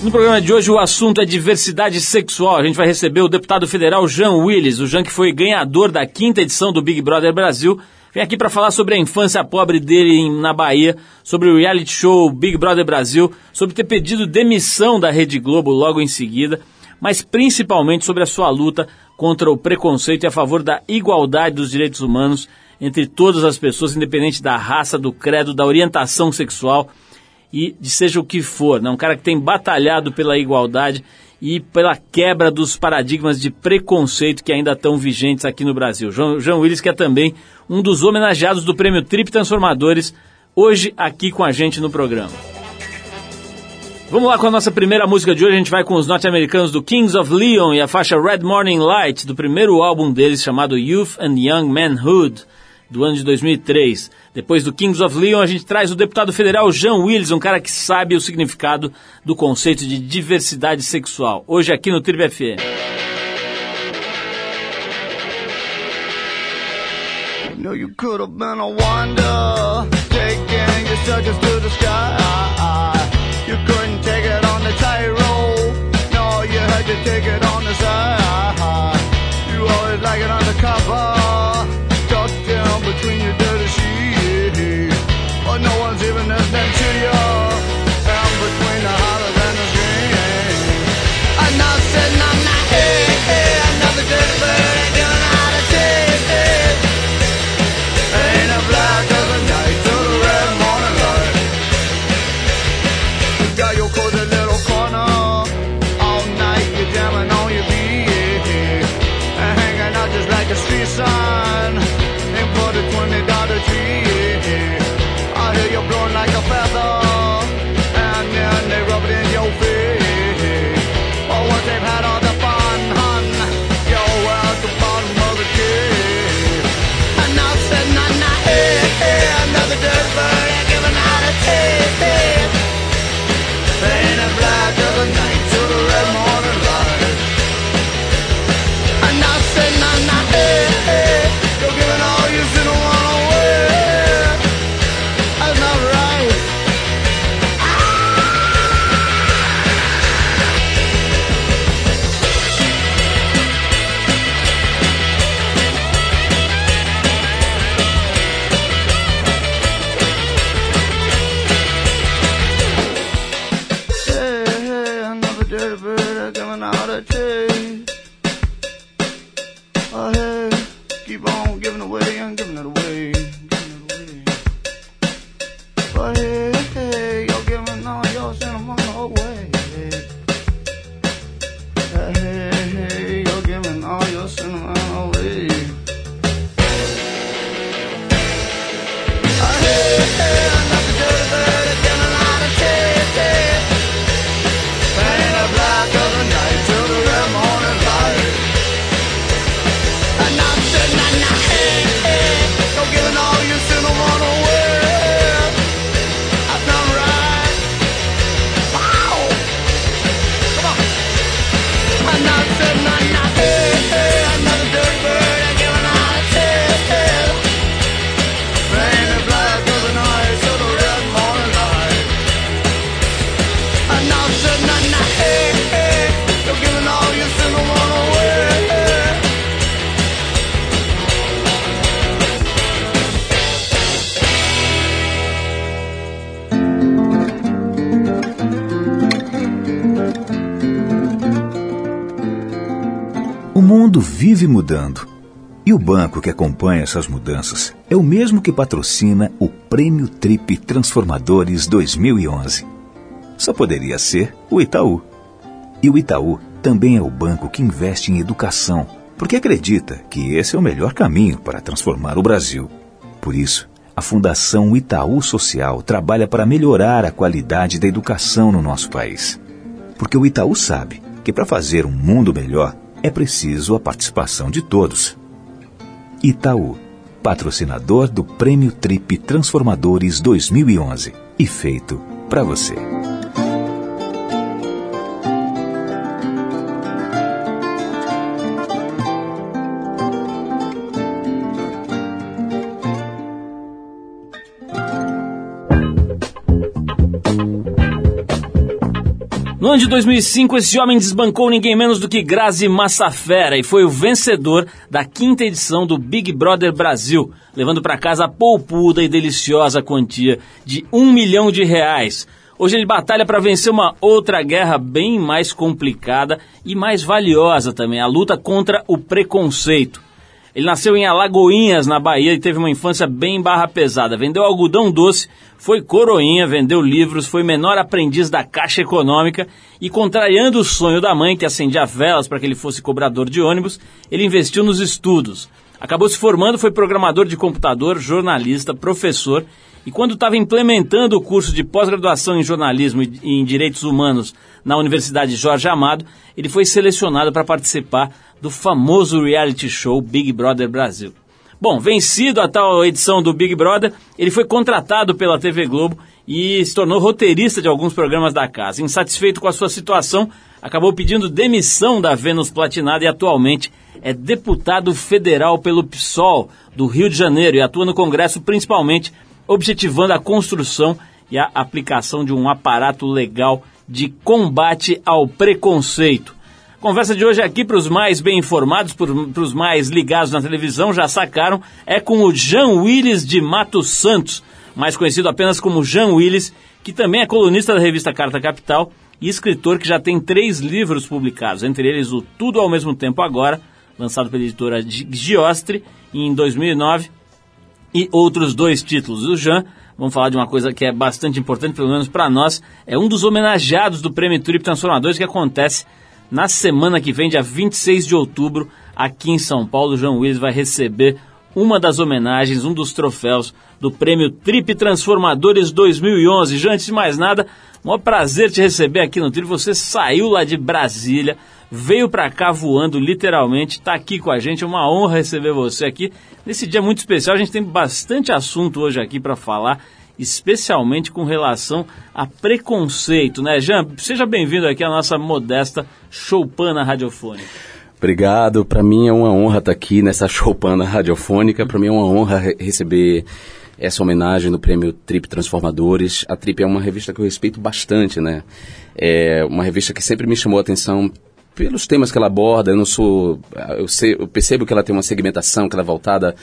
No programa de hoje o assunto é diversidade sexual. A gente vai receber o deputado federal Jean Willis, o Jean que foi ganhador da quinta edição do Big Brother Brasil. Vem aqui para falar sobre a infância pobre dele na Bahia, sobre o reality show Big Brother Brasil, sobre ter pedido demissão da Rede Globo logo em seguida, mas principalmente sobre a sua luta contra o preconceito e a favor da igualdade dos direitos humanos entre todas as pessoas, independente da raça, do credo, da orientação sexual e de seja o que for, né? um cara que tem batalhado pela igualdade e pela quebra dos paradigmas de preconceito que ainda estão vigentes aqui no Brasil. João, João Willis, que é também um dos homenageados do prêmio Trip Transformadores, hoje aqui com a gente no programa. Vamos lá com a nossa primeira música de hoje. A gente vai com os norte-americanos do Kings of Leon e a faixa Red Morning Light, do primeiro álbum deles chamado Youth and Young Manhood do ano de 2003. Depois do Kings of Leon, a gente traz o deputado federal Jean Willis, um cara que sabe o significado do conceito de diversidade sexual. Hoje aqui no Tribe FM. know you could have been a wonder, taking your circus to the sky. You couldn't take it on the tightrope, no, you had to take it on the side. You always like it undercover. Between your vive mudando. E o banco que acompanha essas mudanças é o mesmo que patrocina o Prêmio Trip Transformadores 2011. Só poderia ser o Itaú. E o Itaú também é o banco que investe em educação, porque acredita que esse é o melhor caminho para transformar o Brasil. Por isso, a Fundação Itaú Social trabalha para melhorar a qualidade da educação no nosso país. Porque o Itaú sabe que para fazer um mundo melhor, é preciso a participação de todos. Itaú, patrocinador do Prêmio Trip Transformadores 2011 e feito para você. Ano de 2005, esse homem desbancou ninguém menos do que Grazi Massafera e foi o vencedor da quinta edição do Big Brother Brasil, levando para casa a poupuda e deliciosa quantia de um milhão de reais. Hoje ele batalha para vencer uma outra guerra bem mais complicada e mais valiosa também, a luta contra o preconceito. Ele nasceu em Alagoinhas, na Bahia, e teve uma infância bem barra pesada. Vendeu algodão doce, foi coroinha, vendeu livros, foi menor aprendiz da Caixa Econômica e, contrariando o sonho da mãe, que acendia velas para que ele fosse cobrador de ônibus, ele investiu nos estudos. Acabou se formando, foi programador de computador, jornalista, professor e quando estava implementando o curso de pós-graduação em jornalismo e em direitos humanos na Universidade Jorge Amado, ele foi selecionado para participar do famoso reality show Big Brother Brasil. Bom, vencido a tal edição do Big Brother, ele foi contratado pela TV Globo e se tornou roteirista de alguns programas da casa. Insatisfeito com a sua situação, acabou pedindo demissão da Vênus Platinada e atualmente é deputado federal pelo PSOL do Rio de Janeiro e atua no Congresso principalmente objetivando a construção e a aplicação de um aparato legal de combate ao preconceito. Conversa de hoje aqui para os mais bem informados, para os mais ligados na televisão, já sacaram, é com o Jean Willis de Matos Santos, mais conhecido apenas como Jean Willis, que também é colunista da revista Carta Capital e escritor que já tem três livros publicados, entre eles o Tudo ao Mesmo Tempo Agora, lançado pela editora Giostre em 2009, e outros dois títulos. O Jean, vamos falar de uma coisa que é bastante importante, pelo menos para nós, é um dos homenageados do Prêmio Trip Transformadores que acontece na semana que vem, dia 26 de outubro, aqui em São Paulo. O João Willis vai receber uma das homenagens, um dos troféus do Prêmio Trip Transformadores 2011. Já antes de mais nada, um prazer te receber aqui no Trip. Você saiu lá de Brasília, veio para cá voando, literalmente, está aqui com a gente. É uma honra receber você aqui nesse dia muito especial. A gente tem bastante assunto hoje aqui para falar, especialmente com relação a preconceito, né, Jean? Seja bem-vindo aqui à nossa modesta choupana radiofônica. Obrigado. Para mim é uma honra estar aqui nessa choupana radiofônica. Para mim é uma honra re receber essa homenagem no prêmio Trip Transformadores. A Trip é uma revista que eu respeito bastante, né? É uma revista que sempre me chamou a atenção pelos temas que ela aborda. Eu não sou, eu, sei, eu percebo que ela tem uma segmentação que ela é voltada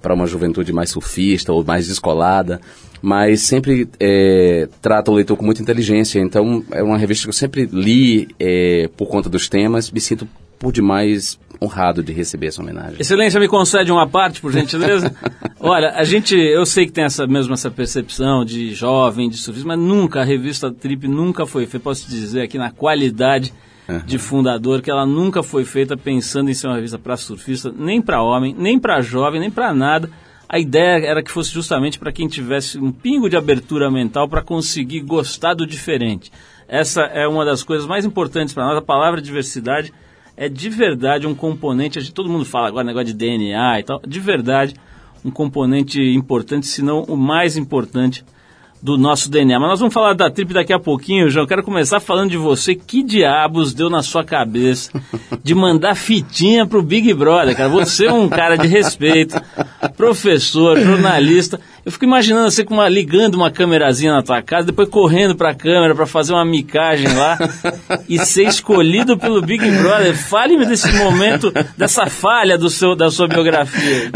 para uma juventude mais surfista ou mais descolada, mas sempre é, trata o leitor com muita inteligência. Então é uma revista que eu sempre li é, por conta dos temas. Me sinto por demais honrado de receber essa homenagem. Excelência, me concede uma parte, por gentileza? Olha, a gente, eu sei que tem essa mesmo essa percepção de jovem, de surfista, mas nunca, a revista Trip nunca foi feita, posso dizer aqui, na qualidade uhum. de fundador, que ela nunca foi feita pensando em ser uma revista para surfista, nem para homem, nem para jovem, nem para nada. A ideia era que fosse justamente para quem tivesse um pingo de abertura mental para conseguir gostar do diferente. Essa é uma das coisas mais importantes para nós. A palavra diversidade é de verdade um componente. Todo mundo fala agora negócio de DNA e tal. De verdade, um componente importante, se não o mais importante do nosso DNA. Mas nós vamos falar da trip daqui a pouquinho, João. Quero começar falando de você. Que diabos deu na sua cabeça de mandar fitinha pro Big Brother, cara? Você é um cara de respeito, professor, jornalista. Eu fico imaginando você com uma, ligando uma câmerazinha na tua casa, depois correndo para a câmera para fazer uma micagem lá e ser escolhido pelo Big Brother. Fale-me desse momento, dessa falha do seu, da sua biografia.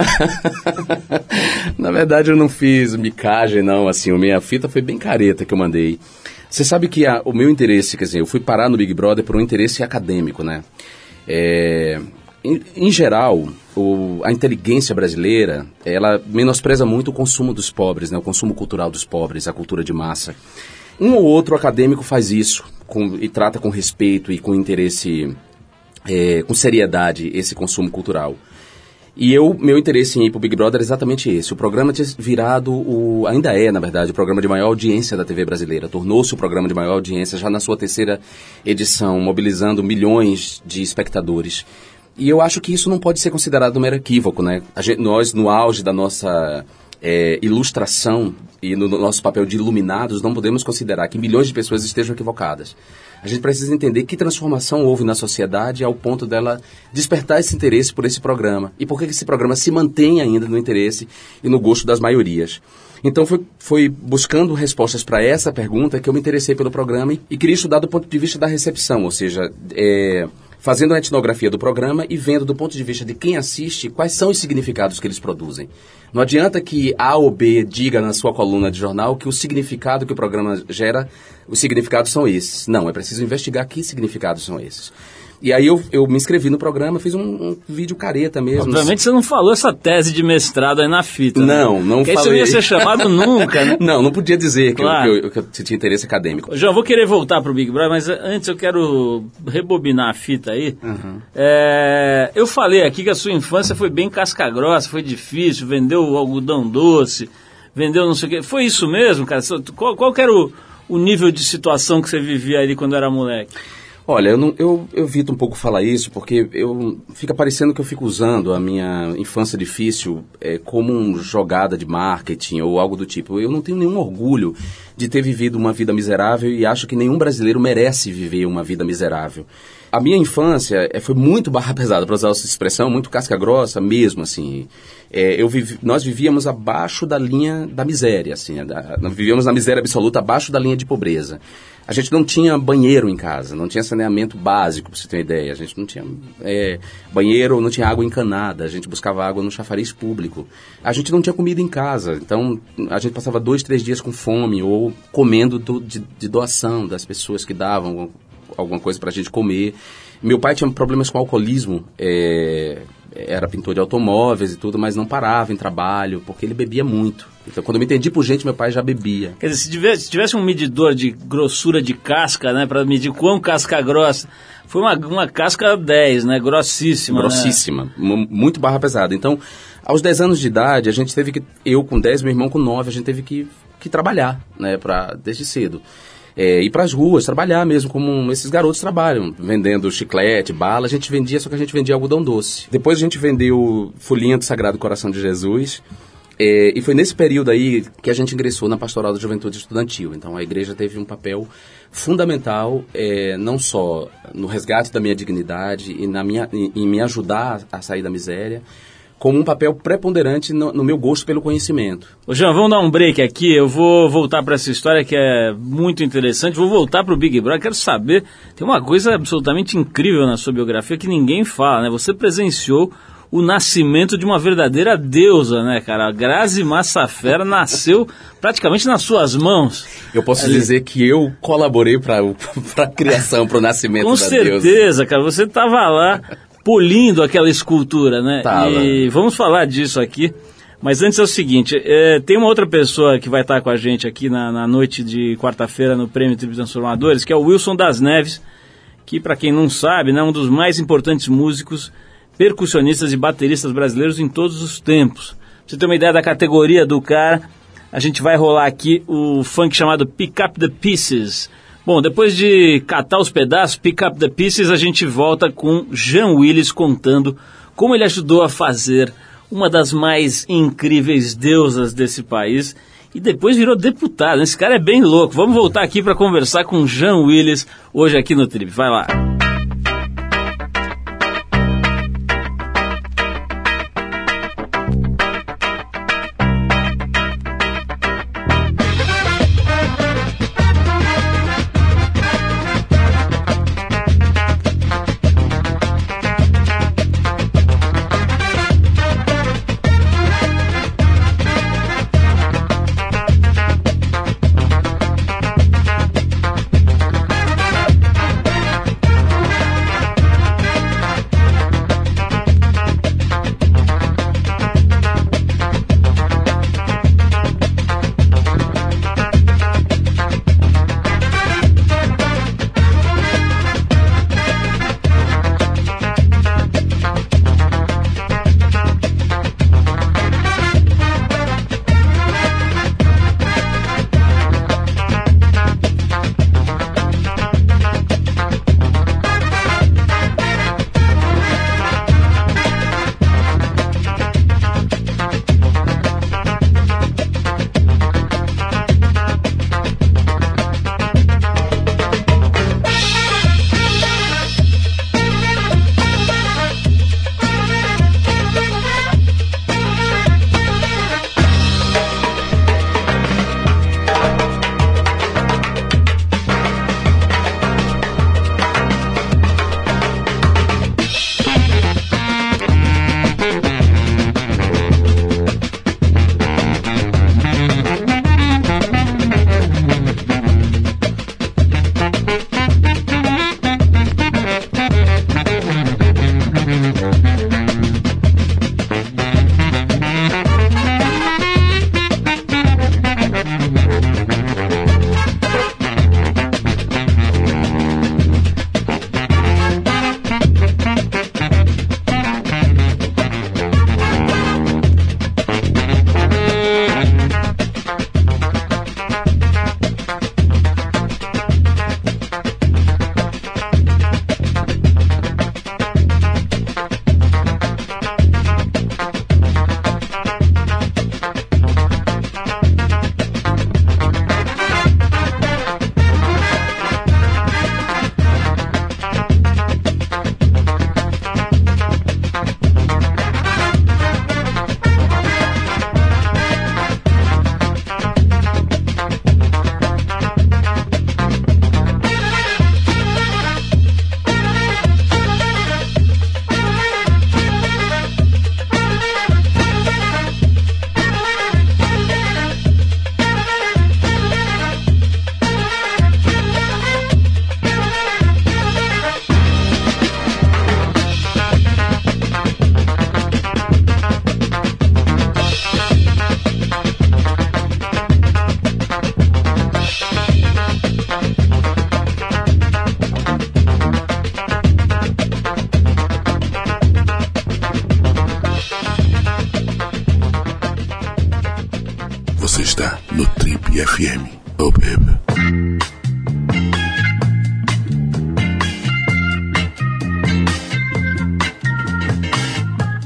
na verdade, eu não fiz micagem, não. Assim, a minha fita foi bem careta que eu mandei. Você sabe que a, o meu interesse, quer dizer, eu fui parar no Big Brother por um interesse acadêmico, né? É, em, em geral, o, a inteligência brasileira, ela menospreza muito o consumo dos pobres, né? o consumo cultural dos pobres, a cultura de massa. Um ou outro acadêmico faz isso com, e trata com respeito e com interesse, é, com seriedade, esse consumo cultural. E eu, meu interesse em ir pro Big Brother é exatamente esse. O programa tinha virado o. ainda é, na verdade, o programa de maior audiência da TV brasileira. Tornou-se o programa de maior audiência já na sua terceira edição, mobilizando milhões de espectadores. E eu acho que isso não pode ser considerado um mero equívoco, né? Gente, nós, no auge da nossa é, ilustração e no nosso papel de iluminados, não podemos considerar que milhões de pessoas estejam equivocadas. A gente precisa entender que transformação houve na sociedade ao ponto dela despertar esse interesse por esse programa. E por que esse programa se mantém ainda no interesse e no gosto das maiorias. Então foi, foi buscando respostas para essa pergunta que eu me interessei pelo programa e, e, queria estudar do ponto de vista da recepção, ou seja, é, fazendo a etnografia do programa e vendo do ponto de vista de quem assiste quais são os significados que eles produzem. Não adianta que A ou B diga na sua coluna de jornal que o significado que o programa gera, os significados são esses. Não, é preciso investigar que significados são esses. E aí eu, eu me inscrevi no programa, fiz um, um vídeo careta mesmo. Obviamente você não falou essa tese de mestrado aí na fita. Né? Não, não Porque falei. Aí você não ia ser chamado nunca, né? Não, não podia dizer claro. que, eu, que, eu, que eu tinha interesse acadêmico. Já vou querer voltar pro Big Brother, mas antes eu quero rebobinar a fita aí. Uhum. É, eu falei aqui que a sua infância foi bem casca grossa, foi difícil, vendeu algodão doce, vendeu não sei o quê. Foi isso mesmo, cara? Qual, qual era o, o nível de situação que você vivia ali quando era moleque? Olha, eu, não, eu, eu evito um pouco falar isso porque eu fica parecendo que eu fico usando a minha infância difícil é, como uma jogada de marketing ou algo do tipo. Eu não tenho nenhum orgulho de ter vivido uma vida miserável e acho que nenhum brasileiro merece viver uma vida miserável. A minha infância é, foi muito barra pesada, para usar essa expressão, muito casca grossa mesmo, assim. É, eu vivi, nós vivíamos abaixo da linha da miséria, assim. Da, vivíamos na miséria absoluta, abaixo da linha de pobreza. A gente não tinha banheiro em casa, não tinha saneamento básico, para você ter uma ideia. A gente não tinha é, banheiro, não tinha água encanada, a gente buscava água no chafariz público. A gente não tinha comida em casa, então a gente passava dois, três dias com fome ou comendo do, de, de doação das pessoas que davam alguma coisa para a gente comer. Meu pai tinha problemas com alcoolismo, é, era pintor de automóveis e tudo, mas não parava em trabalho, porque ele bebia muito. Então, quando eu me entendi por gente, meu pai já bebia. Quer dizer, se tivesse, se tivesse um medidor de grossura de casca, né, para medir quão casca grossa, foi uma, uma casca 10, né, grossíssima. Né? Grossíssima, né? muito barra pesada. Então, aos 10 anos de idade, a gente teve que, eu com 10, meu irmão com 9, a gente teve que, que trabalhar, né, pra, desde cedo é, ir para as ruas, trabalhar mesmo, como esses garotos trabalham, vendendo chiclete, bala. A gente vendia, só que a gente vendia algodão doce. Depois a gente vendeu folhinha do Sagrado Coração de Jesus. É, e foi nesse período aí que a gente ingressou na Pastoral da Juventude Estudantil. Então a igreja teve um papel fundamental, é, não só no resgate da minha dignidade e na minha, em, em me ajudar a sair da miséria, como um papel preponderante no, no, meu gosto pelo conhecimento. Ô Jean, vamos dar um break aqui. Eu vou voltar para essa história que é muito interessante. Vou voltar para o Big Brother. Quero saber, tem uma coisa absolutamente incrível na sua biografia que ninguém fala, né? Você presenciou o nascimento de uma verdadeira deusa, né, cara? A Grazi Massafera nasceu praticamente nas suas mãos. Eu posso Ali. dizer que eu colaborei para a criação, para o nascimento Com da certeza, deusa. Com certeza, cara. Você estava lá polindo aquela escultura, né? Tava. E vamos falar disso aqui. Mas antes é o seguinte, é, tem uma outra pessoa que vai estar com a gente aqui na, na noite de quarta-feira no Prêmio Tribo Transformadores, que é o Wilson das Neves, que para quem não sabe, né, é um dos mais importantes músicos, percussionistas e bateristas brasileiros em todos os tempos. Pra você ter uma ideia da categoria do cara, a gente vai rolar aqui o funk chamado Pick Up the Pieces, Bom, depois de catar os pedaços, pick up the pieces, a gente volta com Jean Willis contando como ele ajudou a fazer uma das mais incríveis deusas desse país e depois virou deputado. Esse cara é bem louco. Vamos voltar aqui para conversar com Jean Willis hoje aqui no Trip. Vai lá.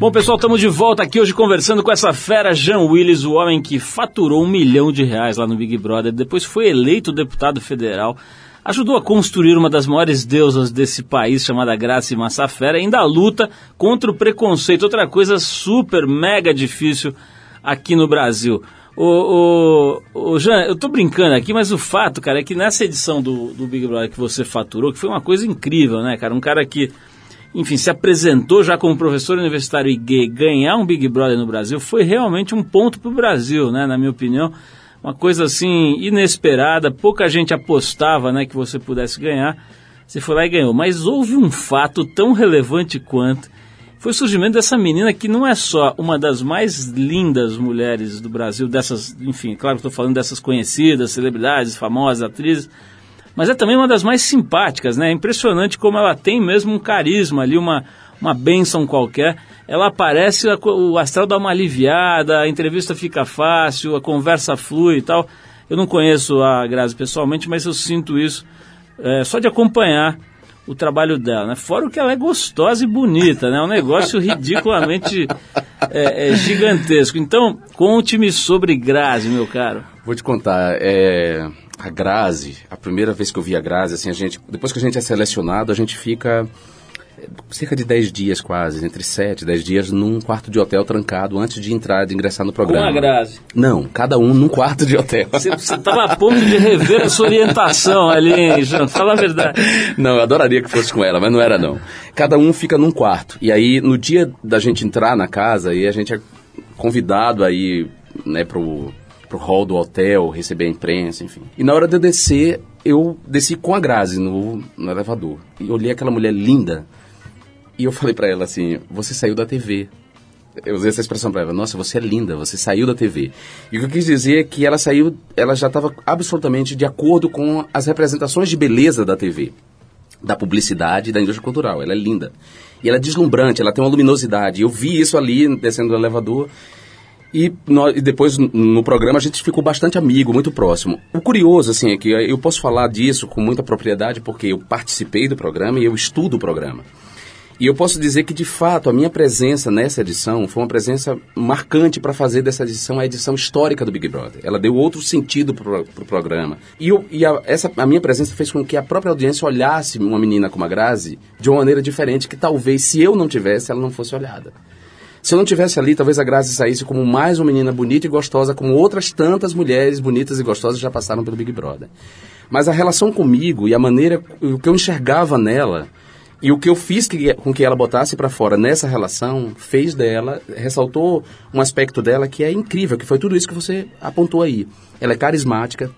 Bom, pessoal, estamos de volta aqui hoje conversando com essa fera Jean Willis, o homem que faturou um milhão de reais lá no Big Brother, depois foi eleito deputado federal, ajudou a construir uma das maiores deusas desse país, chamada Graça Massafera, e ainda luta contra o preconceito, outra coisa super, mega difícil aqui no Brasil. O, o Jean, eu tô brincando aqui, mas o fato, cara, é que nessa edição do, do Big Brother que você faturou, que foi uma coisa incrível, né, cara? Um cara que enfim, se apresentou já como professor universitário e ganhar um Big Brother no Brasil foi realmente um ponto para o Brasil, né, na minha opinião. Uma coisa assim inesperada, pouca gente apostava né, que você pudesse ganhar. Você foi lá e ganhou. Mas houve um fato tão relevante quanto. Foi o surgimento dessa menina que não é só uma das mais lindas mulheres do Brasil, dessas, enfim, claro que estou falando dessas conhecidas, celebridades, famosas, atrizes, mas é também uma das mais simpáticas, né? É impressionante como ela tem mesmo um carisma ali, uma, uma benção qualquer. Ela aparece, o astral dá uma aliviada, a entrevista fica fácil, a conversa flui e tal. Eu não conheço a Grazi pessoalmente, mas eu sinto isso é, só de acompanhar o trabalho dela, né? Fora o que ela é gostosa e bonita, né? É um negócio ridiculamente é, é, gigantesco. Então, conte-me sobre Grazi, meu caro. Vou te contar, é a Grazi, a primeira vez que eu vi a Grazi, assim, a gente, depois que a gente é selecionado, a gente fica eh, cerca de 10 dias quase, entre 7 e 10 dias, num quarto de hotel trancado antes de entrar, de ingressar no programa. Com a Grazi? Não, cada um num quarto de hotel. Você estava a ponto de rever a sua orientação ali, hein, Jean? Fala a verdade. Não, eu adoraria que fosse com ela, mas não era não. Cada um fica num quarto. E aí, no dia da gente entrar na casa, e a gente é convidado aí, né, pro pro hall do hotel, receber a imprensa, enfim. E na hora de eu descer, eu desci com a Grazi no, no elevador. E olhei aquela mulher linda. E eu falei para ela assim: Você saiu da TV. Eu usei essa expressão para ela: Nossa, você é linda, você saiu da TV. E o que eu quis dizer é que ela saiu, ela já estava absolutamente de acordo com as representações de beleza da TV, da publicidade, da indústria cultural. Ela é linda. E ela é deslumbrante, ela tem uma luminosidade. Eu vi isso ali descendo do elevador. E, nós, e depois no programa a gente ficou bastante amigo, muito próximo. O curioso, assim, é que eu posso falar disso com muita propriedade porque eu participei do programa e eu estudo o programa. E eu posso dizer que, de fato, a minha presença nessa edição foi uma presença marcante para fazer dessa edição a edição histórica do Big Brother. Ela deu outro sentido para o pro programa. E, eu, e a, essa, a minha presença fez com que a própria audiência olhasse uma menina como a Grazi de uma maneira diferente, que talvez, se eu não tivesse, ela não fosse olhada. Se eu não tivesse ali, talvez a Grazi saísse como mais uma menina bonita e gostosa, como outras tantas mulheres bonitas e gostosas já passaram pelo Big Brother. Mas a relação comigo e a maneira, o que eu enxergava nela e o que eu fiz que, com que ela botasse para fora nessa relação fez dela, ressaltou um aspecto dela que é incrível, que foi tudo isso que você apontou aí. Ela é carismática,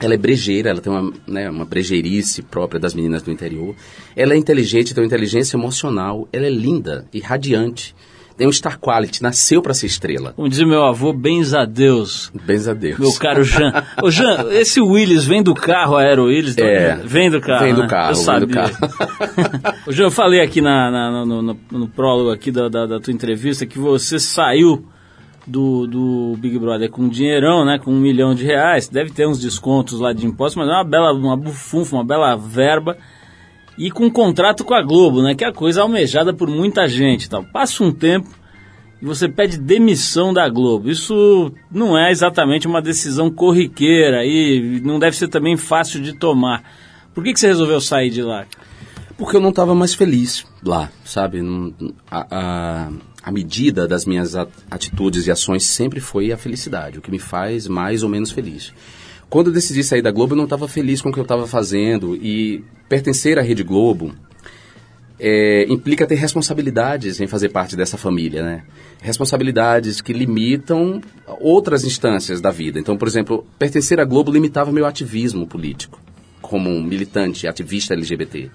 Ela é brejeira, ela tem uma, né, uma brejeirice própria das meninas do interior. Ela é inteligente, tem uma inteligência emocional. Ela é linda e radiante. Tem um star quality, nasceu para ser estrela. Como dizia meu avô, bens a Deus. Bens a Deus. Meu caro Jean. Ô Jean, esse Willis vem do carro, Aero Willis? É. Vem do carro, Vem do né? carro, Eu vem sabia. do carro. Ô Jean, eu falei aqui na, na- no, no- no prólogo aqui da, da- da tua entrevista que você saiu do, do Big Brother com um dinheirão, né? Com um milhão de reais. Deve ter uns descontos lá de impostos, mas é uma bela, uma bufunfa, uma bela verba. E com um contrato com a Globo, né? Que é a coisa almejada por muita gente. Tal. Passa um tempo e você pede demissão da Globo. Isso não é exatamente uma decisão corriqueira e não deve ser também fácil de tomar. Por que, que você resolveu sair de lá? Porque eu não estava mais feliz lá, sabe? A, a, a medida das minhas atitudes e ações sempre foi a felicidade, o que me faz mais ou menos feliz. Quando eu decidi sair da Globo, eu não estava feliz com o que eu estava fazendo e pertencer à Rede Globo é, implica ter responsabilidades em fazer parte dessa família, né? Responsabilidades que limitam outras instâncias da vida. Então, por exemplo, pertencer à Globo limitava meu ativismo político como um militante, ativista LGBT.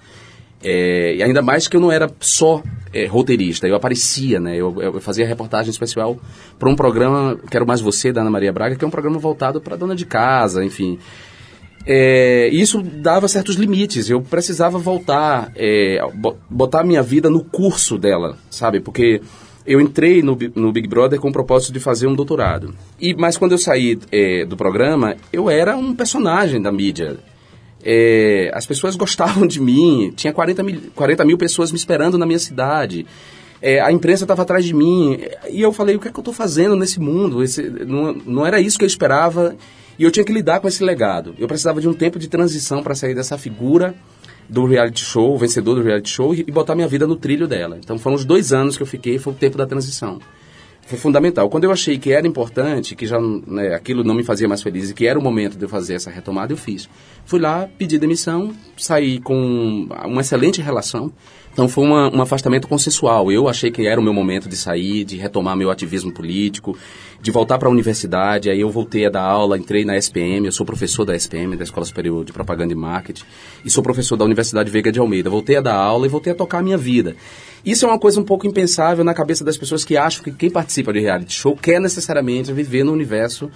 É, e ainda mais que eu não era só é, roteirista, eu aparecia, né? Eu, eu fazia reportagem especial para um programa, Quero Mais Você, da Ana Maria Braga, que é um programa voltado para dona de casa, enfim. É, isso dava certos limites. Eu precisava voltar, é, bo- botar minha vida no curso dela, sabe? Porque eu entrei no, no Big Brother com o propósito de fazer um doutorado. E mas quando eu saí é, do programa, eu era um personagem da mídia. É, as pessoas gostavam de mim, tinha 40 mil, 40 mil pessoas me esperando na minha cidade. É, a imprensa estava atrás de mim. E eu falei, o que é que eu estou fazendo nesse mundo? Esse, não, não era isso que eu esperava. E eu tinha que lidar com esse legado. Eu precisava de um tempo de transição para sair dessa figura do reality show, vencedor do reality show, e botar minha vida no trilho dela. Então foram os dois anos que eu fiquei, foi o tempo da transição. Foi fundamental. Quando eu achei que era importante, que já né, aquilo não me fazia mais feliz e que era o momento de eu fazer essa retomada, eu fiz. Fui lá, pedi demissão, saí com uma excelente relação. Então foi uma, um afastamento consensual. Eu achei que era o meu momento de sair, de retomar meu ativismo político, de voltar para a universidade. Aí eu voltei a dar aula, entrei na SPM, eu sou professor da SPM, da Escola Superior de Propaganda e Marketing, e sou professor da Universidade Veiga de Almeida. Voltei a dar aula e voltei a tocar a minha vida. Isso é uma coisa um pouco impensável na cabeça das pessoas que acham que quem participa de reality show quer necessariamente viver no universo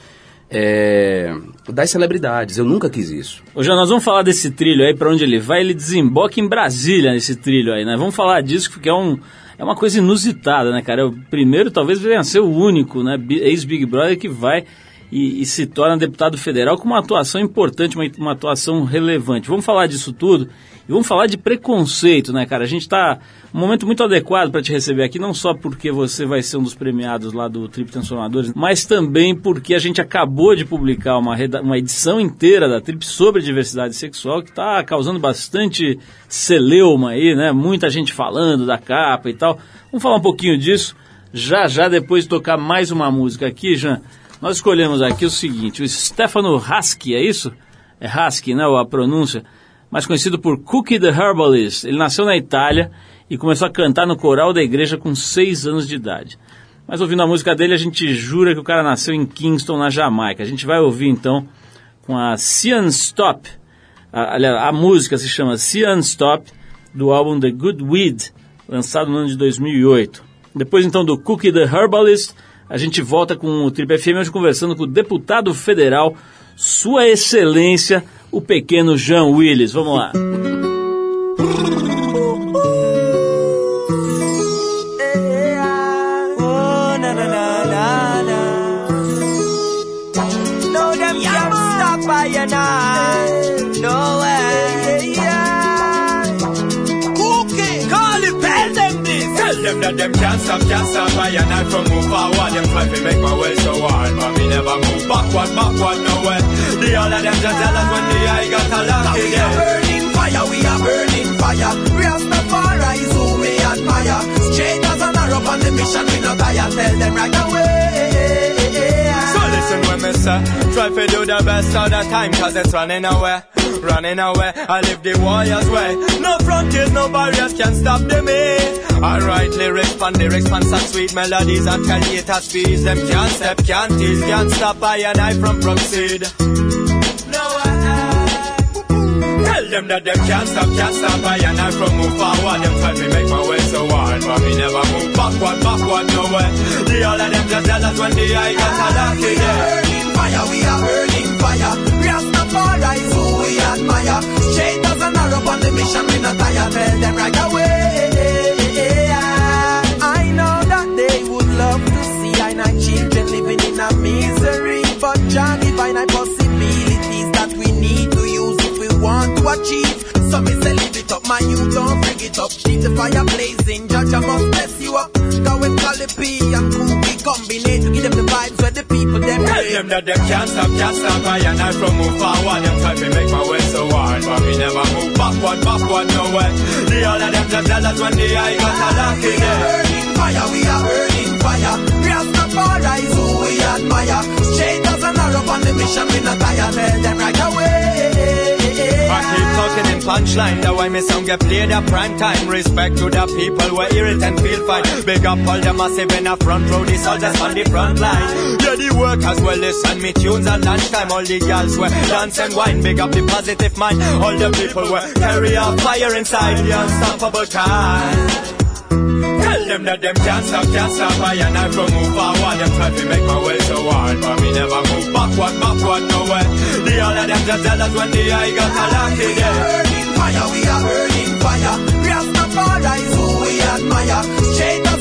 é, das celebridades. Eu nunca quis isso. Ô, Jean, nós vamos falar desse trilho aí, pra onde ele vai. Ele desemboca em Brasília, nesse trilho aí, né? Vamos falar disso, porque é, um, é uma coisa inusitada, né, cara? É o primeiro, talvez venha ser o único, né? Bi- Ex-Big Brother que vai e, e se torna deputado federal com uma atuação importante, uma, uma atuação relevante. Vamos falar disso tudo e vamos falar de preconceito, né, cara? A gente tá um momento muito adequado para te receber aqui, não só porque você vai ser um dos premiados lá do Trip Transformadores, mas também porque a gente acabou de publicar uma, uma edição inteira da Trip sobre diversidade sexual que está causando bastante celeuma aí, né? Muita gente falando da capa e tal. Vamos falar um pouquinho disso já já depois de tocar mais uma música aqui, Jean. Nós escolhemos aqui o seguinte, o Stefano Husky, é isso? É Husky, né, a pronúncia? Mais conhecido por Cookie the Herbalist. Ele nasceu na Itália e começou a cantar no coral da igreja com 6 anos de idade. Mas ouvindo a música dele, a gente jura que o cara nasceu em Kingston, na Jamaica. A gente vai ouvir então com a Cian Stop. A, aliás, a música se chama Cian Stop, do álbum The Good Weed, lançado no ano de 2008. Depois então do Cookie the Herbalist, a gente volta com o Trip FM hoje conversando com o deputado federal, Sua Excelência, o pequeno Jean Willis. Vamos lá. Stop, can't stop I and I from move forward Them try to make my way so hard But me never move backward, backward nowhere The all of them just tell us when the eye got a lock we are burning fire, we are burning fire. Rastafari is who we admire. Straight as an arrow on the mission, we no tire. Tell them right away. Try to do the best all the time Cause it's running away Running away. I live the warrior's way. No frontiers, no barriers can stop the me I write lyrics, pan lyrics, pan some sweet melodies. And tell you to speeds Them can't step, can't tease, can't stop. I and I from proceed them that them can't stop, can't stop. I and I from move forward. Them try me make my way so hard, but me never move backward, backward nowhere. The all of them just jealous when the eye got a We are burning fire, we are burning fire. Rastafari is who we admire. Straight as an arrow on the mission, we not tire. Tell them right away. I know that they would love to see I and children living in a misery. But John, achieve. So me say lift it up, my youth don't bring it up. Keep the fire blazing, Judge I must bless you up. Go with Calipi and Cookie combinate to give them the vibes where the people them Tell them that them can't stop, can't stop. I and I from move forward. Them try to make my way so hard, but me never move backward, backward nowhere. The all of them just jealous when the eye got a lucky there. burning fire, we are burning fire. We Rastafari is who we admire. Straight as an arrow on the mission, we not tire. Tell them right away. I talking in punchline, the way me song get played at prime time. Respect to the people where hear it and feel fine. Big up all the massive in the front row, the soldiers on the front line. Yeah, the workers will listen me tunes at lunchtime. All the girls were dance and wine. Big up the positive mind. All the people were carry a fire inside the unstoppable kind. Tell them that them can't stop, can't stop. I and I from move forward. Them try to make my way so hard, but me never move backward, backward nowhere. The all of them just jealous when the eye got a lucky there. burning fire, we are burning fire. Rastafari is who we admire. Straight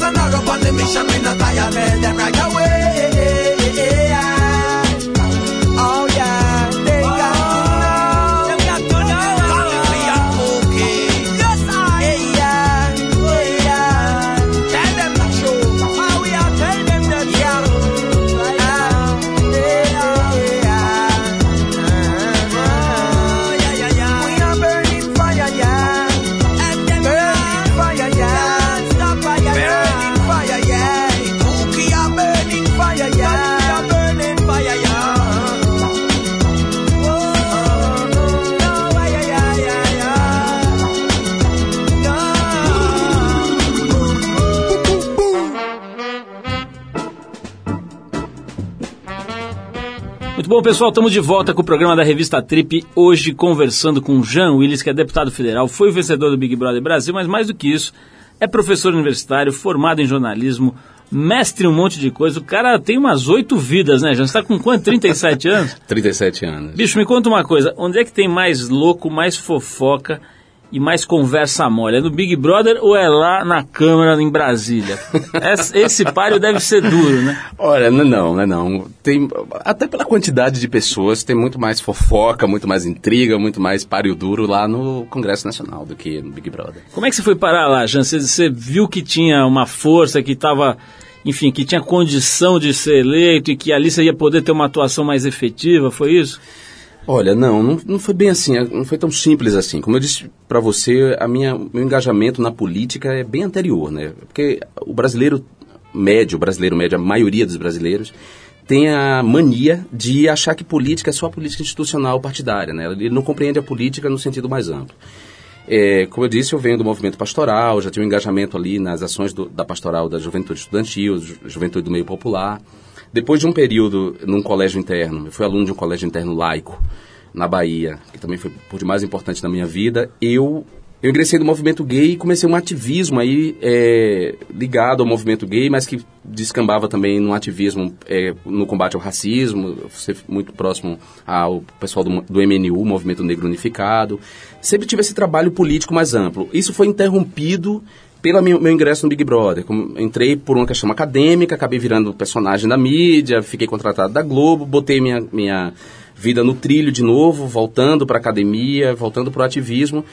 pessoal, estamos de volta com o programa da revista Trip, hoje conversando com Jean Willis, que é deputado federal, foi o vencedor do Big Brother Brasil, mas mais do que isso, é professor universitário, formado em jornalismo, mestre em um monte de coisa. O cara tem umas oito vidas, né, Jean? Você está com quanto? 37 anos? 37 anos. Bicho, me conta uma coisa, onde é que tem mais louco, mais fofoca e mais conversa mole? É no Big Brother ou é lá na Câmara em Brasília? Esse, páreo deve ser duro, né? Olha, não, não, não, não. Tem, até pela quantidade de pessoas, tem muito mais fofoca, muito mais intriga, muito mais páreo duro lá no Congresso Nacional do que no Big Brother. Como é que você foi parar lá, Jean? Você, você viu que tinha uma força, que estava, enfim, que tinha condição de ser eleito e que ali você ia poder ter uma atuação mais efetiva, foi isso? Olha, não, não, não foi bem assim, não foi tão simples assim. Como eu disse para você, a minha, meu engajamento na política é bem anterior, né? Porque o brasileiro médio, o brasileiro médio, a maioria dos brasileiros, tem a mania de achar que política é só política institucional partidária, né? Ele não compreende a política no sentido mais amplo. É, como eu disse, eu venho do movimento pastoral, já tinha um engajamento ali nas ações do- da pastoral da juventude estudantil, ju- juventude do meio popular. Depois de um período num colégio interno, eu fui aluno de um colégio interno laico na Bahia, que também foi por demais importante na minha vida, eu eu ingressei no movimento gay e comecei um ativismo aí é, ligado ao movimento gay, mas que descambava também num ativismo é, no combate ao racismo, ser muito próximo ao pessoal do, do MNU, Movimento Negro Unificado. Sempre tive esse trabalho político mais amplo. Isso foi interrompido pelo meu, meu ingresso no Big Brother. Como entrei por uma questão acadêmica, acabei virando personagem da mídia, fiquei contratado da Globo, botei minha, minha vida no trilho de novo, voltando para a academia, voltando para o ativismo.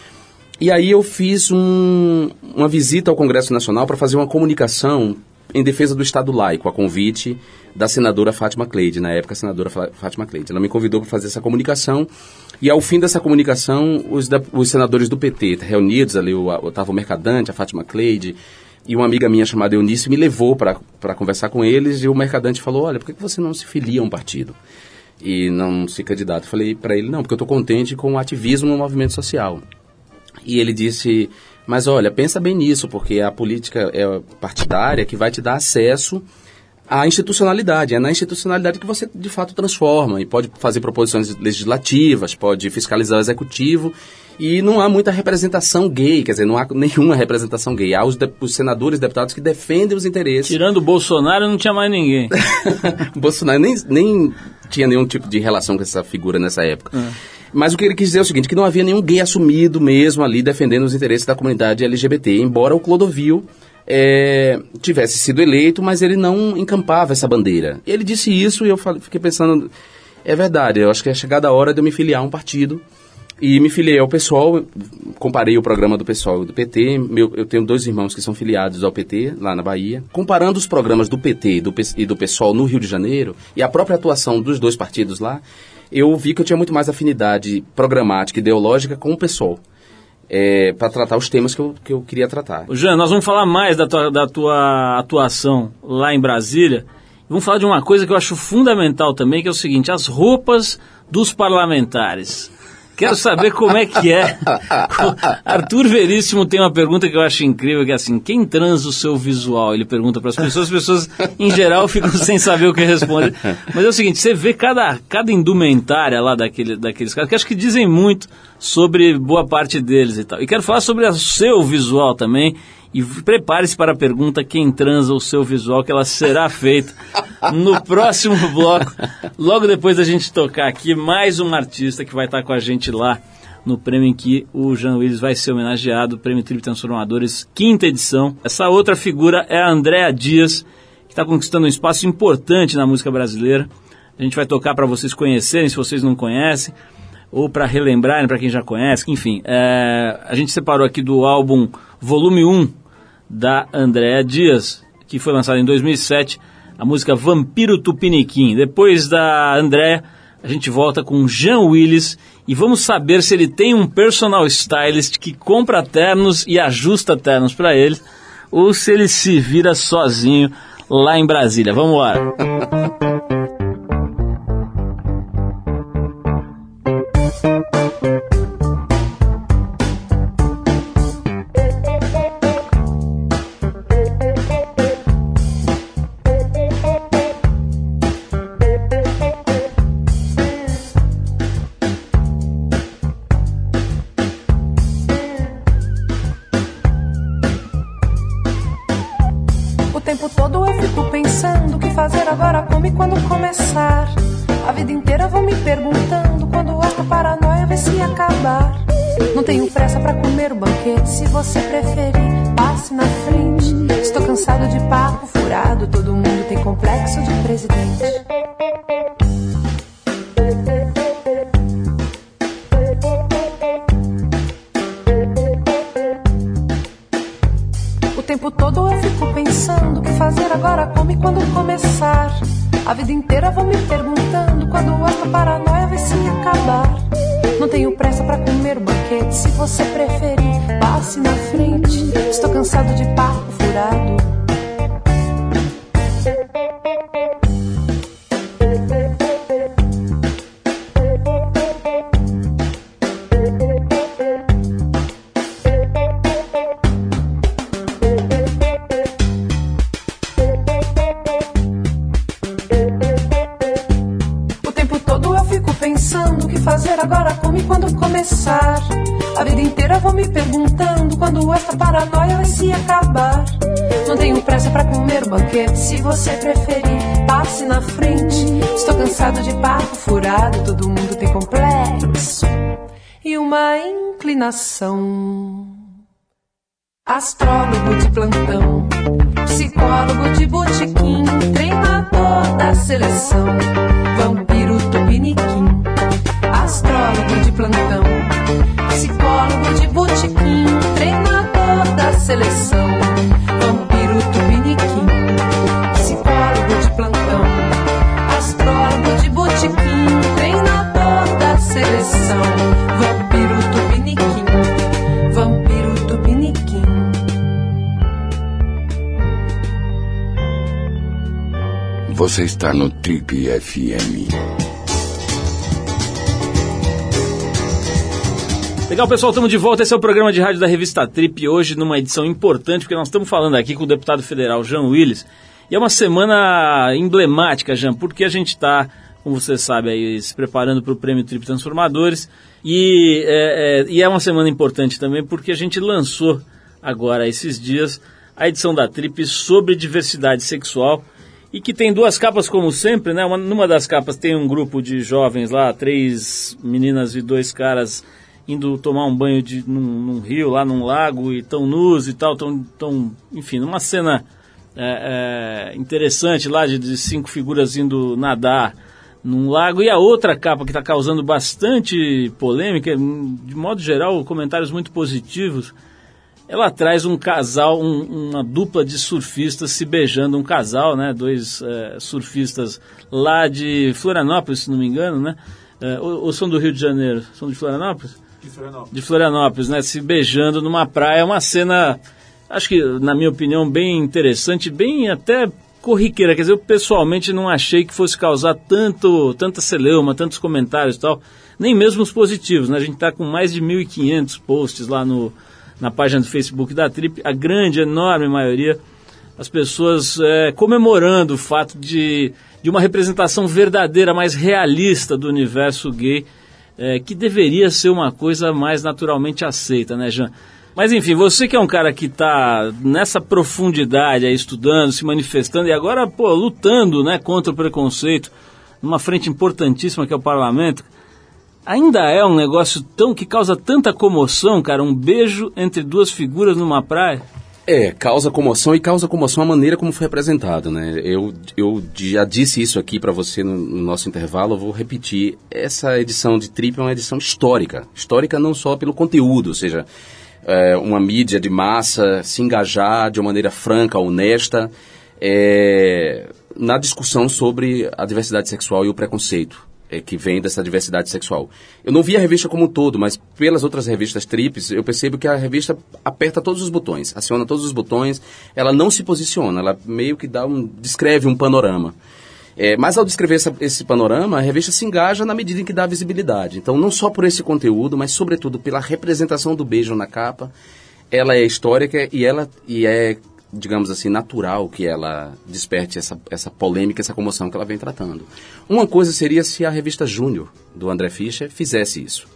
E aí eu fiz um- uma visita ao Congresso Nacional para fazer uma comunicação em defesa do Estado laico, a convite da senadora Fátima Cleide, na época a senadora Fátima Cleide. Ela me convidou para fazer essa comunicação e ao fim dessa comunicação, os, da- os senadores do PT reunidos ali, o Otávio Mercadante, a Fátima Cleide e uma amiga minha chamada Eunice me levou para conversar com eles e o Mercadante falou, olha, por que você não se filia a um partido? E não se candidata. Falei para ele, não, porque eu estou contente com o ativismo no movimento social. E ele disse: Mas olha, pensa bem nisso, porque a política é partidária que vai te dar acesso à institucionalidade. É na institucionalidade que você de fato transforma e pode fazer proposições legislativas, pode fiscalizar o executivo E não há muita representação gay, quer dizer, não há nenhuma representação gay. Há os, de- os senadores e deputados que defendem os interesses. Tirando o Bolsonaro, não tinha mais ninguém. Bolsonaro nem, nem tinha nenhum tipo de relação com essa figura nessa época. Mas o que ele quis dizer é o seguinte, que não havia nenhum gay assumido mesmo ali defendendo os interesses da comunidade LGBT, embora o Clodovil eh, tivesse sido eleito, mas ele não encampava essa bandeira. Ele disse isso e eu fiquei pensando, é verdade, eu acho que é chegada a hora de eu me filiar a um partido e me filiei ao PSOL, comparei o programa do PSOL e do PT. Meu- eu tenho dois irmãos que são filiados ao PT, lá na Bahia. Comparando os programas do PT e do, e do PSOL no Rio de Janeiro, e a própria atuação dos dois partidos lá, eu vi que eu tinha muito mais afinidade programática ideológica com o PSOL. para tratar os temas que eu, que eu queria tratar. Jean, nós vamos falar mais da tua, da tua atuação lá em Brasília. Vamos falar de uma coisa que eu acho fundamental também, que é o seguinte: as roupas dos parlamentares. Quero saber como é que é. Arthur Veríssimo tem uma pergunta que eu acho incrível, que é assim, quem transa o seu visual? Ele pergunta para as pessoas, as pessoas em geral ficam sem saber o que responder. Mas é o seguinte, você vê cada, cada indumentária lá daquele, daqueles caras, que acho que dizem muito sobre boa parte deles e tal. E quero falar sobre o seu visual também. E prepare-se para a pergunta quem transa o seu visual, que ela será feita no próximo bloco, logo depois da gente tocar aqui mais um artista que vai estar com a gente lá no prêmio em que o Jean Willis vai ser homenageado, Prêmio Trip Transformadores, quinta edição. Essa outra figura é a Andréa Dias, que está conquistando um espaço importante na música brasileira. A gente vai tocar para vocês conhecerem, se vocês não conhecem, ou para relembrarem para quem já conhece. Enfim, é, a gente separou aqui do álbum Volume 1 da Andréa Dias, que foi lançado em 2007, a música Vampiro Tupiniquim. Depois da Andréa, a gente volta com Jean Willis e vamos saber se ele tem um personal stylist que compra ternos e ajusta ternos para ele, ou se ele se vira sozinho lá em Brasília. Vamos embora. A vida inteira vou me perguntando quando esta paranoia vai se acabar. Não tenho pressa pra comer o banquete, se você preferir, passe na frente. Estou cansado de papo furado, todo mundo tem complexo e uma inclinação. Astrólogo de plantão, psicólogo de botequim, treinador da seleção, vampiro tupiniquim. Astrólogo de plantão, psicólogo de botequim, treinador da seleção, vampiro tupiniquim. Psicólogo de plantão, astrólogo de botequim, treinador da seleção, vampiro tupiniquim. Vampiro tupiniquim. Você está no Trip FM. Legal, pessoal, estamos de volta. Esse é o programa de rádio da revista Trip. Hoje, numa edição importante, porque nós estamos falando aqui com o deputado federal Jean Willis. E é uma semana emblemática, Jean, porque a gente está como você sabe, aí, se preparando para o Prêmio Trip Transformadores. E é, é, e é uma semana importante também porque a gente lançou agora, esses dias, a edição da Trip sobre diversidade sexual e que tem duas capas como sempre, né? Uma, numa das capas tem um grupo de jovens lá, três meninas e dois caras indo tomar um banho de, num, num rio, lá num lago, e tão nus e tal, tão, tão enfim, numa cena é, é, interessante lá de, de, cinco figuras indo nadar num lago. E a outra capa que está causando bastante polêmica, de modo geral, comentários muito positivos, ela traz um casal, um, uma dupla de surfistas se beijando, um casal, né? Dois é, surfistas lá de Florianópolis, se não me engano, né? É, ou, ou, são do Rio de Janeiro? São de Florianópolis? De Florianópolis. De Florianópolis, né? Se beijando numa praia, uma cena, acho que, na minha opinião, bem interessante, bem até corriqueira. Quer dizer, eu pessoalmente não achei que fosse causar tanto, tanta celeuma, tantos comentários e tal, nem mesmo os positivos, né? A gente está com mais de 1.500 posts lá no na página do Facebook da Trip, a grande, enorme maioria, as pessoas é, comemorando o fato de, de uma representação verdadeira, mais realista do universo gay, é, que deveria ser uma coisa mais naturalmente aceita, né, Jean? Mas enfim, você que é um cara que está nessa profundidade aí, estudando, se manifestando e agora, pô, lutando né, contra o preconceito, numa frente importantíssima que é o parlamento, ainda é um negócio tão que causa tanta comoção, cara, um beijo entre duas figuras numa praia? É, causa comoção e causa comoção a maneira como foi apresentado, né? Eu, eu já disse isso aqui para você no, no, nosso intervalo, eu vou repetir. Essa edição de Trip é uma edição histórica. Histórica não só pelo conteúdo, ou seja, é, uma mídia de massa se engajar de uma maneira franca, honesta, é, na discussão sobre a diversidade sexual e o preconceito é, que vem dessa diversidade sexual. Eu não vi a revista como um todo, mas pelas outras revistas trips, eu percebo que a revista aperta todos os botões, aciona todos os botões, ela não se posiciona, ela meio que dá um, descreve um panorama. É, mas ao descrever essa, esse panorama, a revista se engaja na medida em que dá visibilidade. Então, não só por esse conteúdo, mas sobretudo pela representação do beijo na capa, ela é histórica e ela e é digamos assim, natural que ela desperte essa, essa polêmica, essa comoção que ela vem tratando. Uma coisa seria se a revista Júnior, do André Fischer, fizesse isso.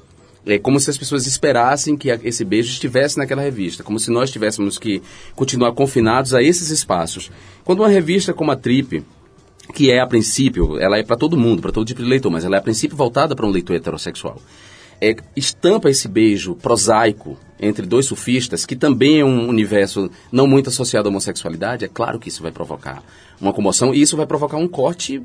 É como se as pessoas esperassem que esse beijo estivesse naquela revista, como se nós tivéssemos que continuar confinados a esses espaços. Quando uma revista como a Trip, que é a princípio, ela é para todo mundo, para todo tipo de leitor, mas ela é a princípio voltada para um leitor heterossexual é, estampa esse beijo prosaico entre dois surfistas, que também é um universo não muito associado à homossexualidade, é claro que isso vai provocar uma comoção e isso vai provocar um corte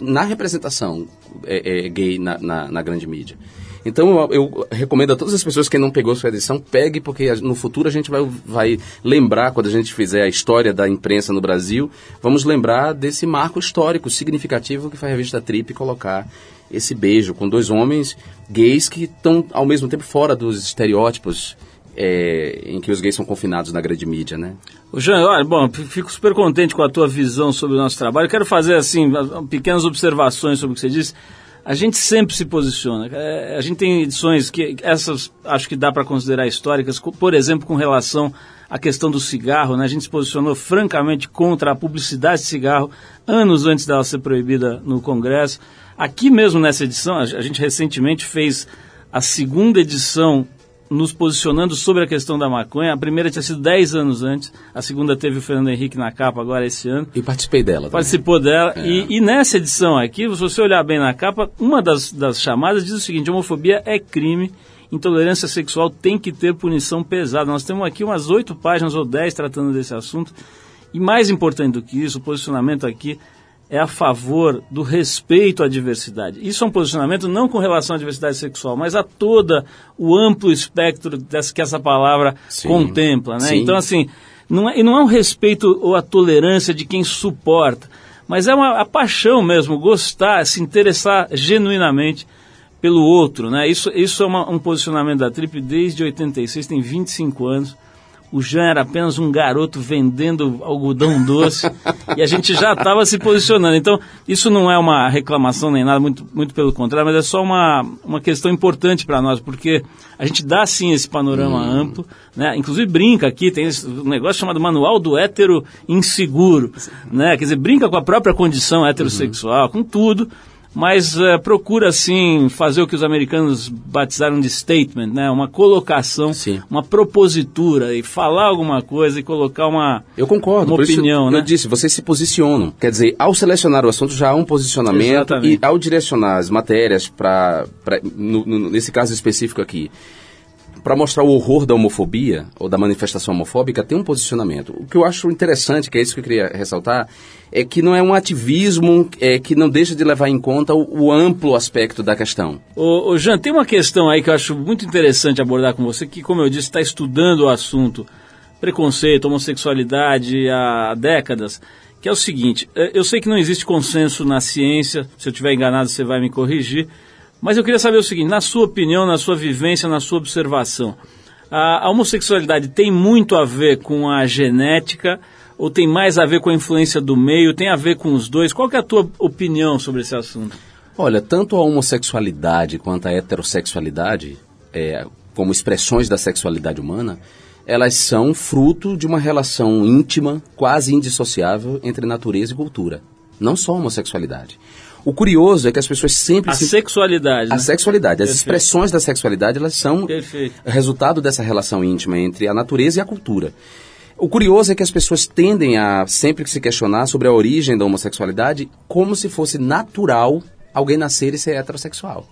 na representação é, é, gay na, na, na, grande mídia. Então eu, eu, recomendo a todas as pessoas que não pegou sua edição, pegue, porque no futuro a gente vai, vai lembrar, quando a gente fizer a história da imprensa no Brasil, vamos lembrar desse marco histórico significativo que foi a revista Trip colocar esse beijo com dois homens gays que estão ao mesmo tempo fora dos estereótipos é, em que os gays são confinados na grande mídia, né? O Jean, olha, bom, fico super contente com a tua visão sobre o nosso trabalho. Quero fazer, assim, pequenas observações sobre o que você disse. A gente sempre se posiciona. É, a gente tem edições que, essas acho que dá para considerar históricas, por exemplo, com relação à questão do cigarro, né? A gente se posicionou francamente contra a publicidade de cigarro anos antes dela ser proibida no Congresso. Aqui mesmo nessa edição, a gente recentemente fez a segunda edição nos posicionando sobre a questão da maconha. A primeira tinha sido 10 anos antes, a segunda teve o Fernando Henrique na capa agora esse ano. E participei dela. Também. Participou dela. É. E, e, nessa edição aqui, se você olhar bem na capa, uma das, das chamadas diz o seguinte: homofobia é crime. Intolerância sexual tem que ter punição pesada. Nós temos aqui umas oito páginas ou dez tratando desse assunto. E mais importante do que isso, o posicionamento aqui é a favor do respeito à diversidade. Isso é um posicionamento não com relação à diversidade sexual, mas a toda o amplo espectro dessa, que essa palavra Sim. contempla. Né? Então, assim, não é, e não é um respeito ou a tolerância de quem suporta, mas é uma, a paixão mesmo, gostar, se interessar genuinamente pelo outro. Né? Isso, isso é uma, um posicionamento da Trip desde 86, tem 25 anos o Jean era apenas um garoto vendendo algodão doce e a gente já estava se posicionando. Então, isso não é uma reclamação nem nada, muito, muito pelo contrário, mas é só uma, uma questão importante para nós, porque a gente dá sim esse panorama hum. amplo, né? inclusive brinca aqui, tem esse, um negócio chamado Manual do Hétero Inseguro, né? quer dizer, brinca com a própria condição heterossexual, uhum. com tudo mas eh, procura, assim, fazer o que os americanos batizaram de statement, né? Uma colocação, Sim. uma propositura, e falar alguma coisa e colocar uma, Eu concordo. uma opinião, eu né? disse, vocês se posicionam. Quer dizer, ao selecionar o assunto já há um posicionamento Exatamente. e ao direcionar as matérias para, nesse caso específico aqui, para mostrar o horror da homofobia ou da manifestação homofóbica, tem um posicionamento. O que eu acho interessante, que é isso que eu queria ressaltar, é que não é um ativismo é, que não deixa de levar em conta o, o amplo aspecto da questão. Ô, ô, Jean, tem uma questão aí que eu acho muito interessante abordar com você, que, como eu disse, está estudando o assunto preconceito, homossexualidade há décadas, que é o seguinte, eh, eu sei que não existe consenso na ciência, se eu estiver enganado você vai me corrigir, mas eu queria saber o seguinte, na sua opinião, na sua vivência, na sua observação, a, a homossexualidade tem muito a ver com a genética ou tem mais a ver com a influência do meio, tem a ver com os dois? Qual é a tua opinião sobre esse assunto? Olha, tanto a homossexualidade quanto a heterossexualidade, é, como expressões da sexualidade humana, elas são fruto de uma relação íntima, quase indissociável, entre natureza e cultura. Não só a homossexualidade. O curioso é que as pessoas sempre A se... sexualidade, né? A sexualidade, as Perfeito. expressões da sexualidade, elas são Perfeito. resultado dessa relação íntima entre a natureza e a cultura. O curioso é que as pessoas tendem a sempre se questionar sobre a origem da homossexualidade como se fosse natural alguém nascer e ser heterossexual.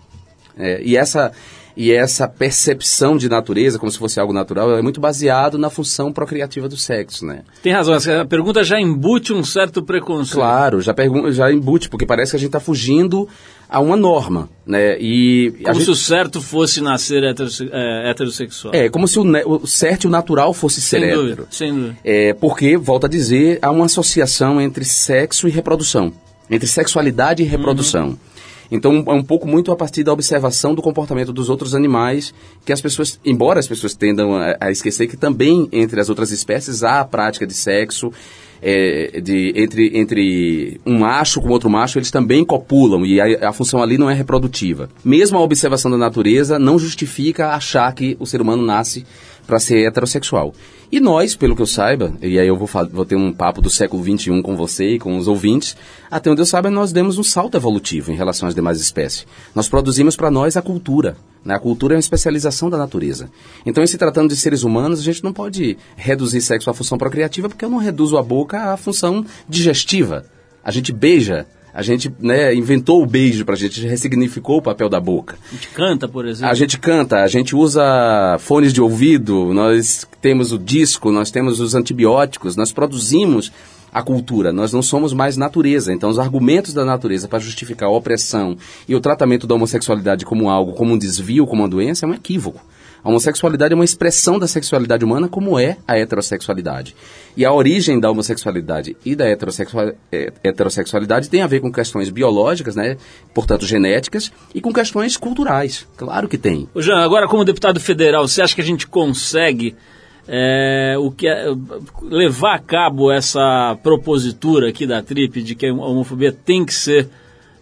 É, e essa e essa percepção de natureza como se fosse algo natural é muito baseado na função procriativa do sexo, né? Tem razão, essa pergunta já embute um certo preconceito. Claro, já já embute porque parece que a gente está fugindo a uma norma, né? E Como gente- se o certo fosse nascer é, heterossexual. é como se o, ne- o certo e o natural fosse ser sem hétero. dúvida, sem dúvida. É, porque, volto a dizer, há uma associação entre sexo e reprodução. Entre sexualidade e reprodução. Então, é um pouco muito a partir da observação do comportamento dos outros animais, que as pessoas, embora as pessoas tendam a, a esquecer que também entre as outras espécies há a prática de sexo, é, de, entre, entre um macho com outro macho, eles também copulam e a, a função ali não é reprodutiva. Mesmo a observação da natureza não justifica achar que o ser humano nasce para ser heterossexual. E nós, pelo que eu saiba, e aí eu vou, vou ter um papo do século XXI com você e com os ouvintes, até onde eu saiba, nós demos um salto evolutivo em relação às demais espécies. Nós produzimos para nós a cultura. Né? A cultura é uma especialização da natureza. Então, em se tratando de seres humanos, a gente não pode reduzir sexo à função procriativa, porque eu não reduzo a boca à função digestiva. A gente beija, a gente né, inventou o beijo para a gente, ressignificou o papel da boca. A gente canta, por exemplo. A gente canta, a gente usa fones de ouvido, nós temos o disco, nós temos os antibióticos, nós produzimos a cultura, nós não somos mais natureza. Então, os argumentos da natureza para justificar a opressão e o tratamento da homossexualidade como algo, como um desvio, como uma doença, é um equívoco. A homossexualidade é uma expressão da sexualidade humana, como é a heterossexualidade. E a origem da homossexualidade e da eh, heterossexualidade tem a ver com questões biológicas, né? portanto genéticas, e com questões culturais. Claro que tem. Ô, Jean, agora como deputado federal, você acha que a gente consegue é, o que é- levar a cabo essa propositura aqui da TRIP de que a homofobia tem que ser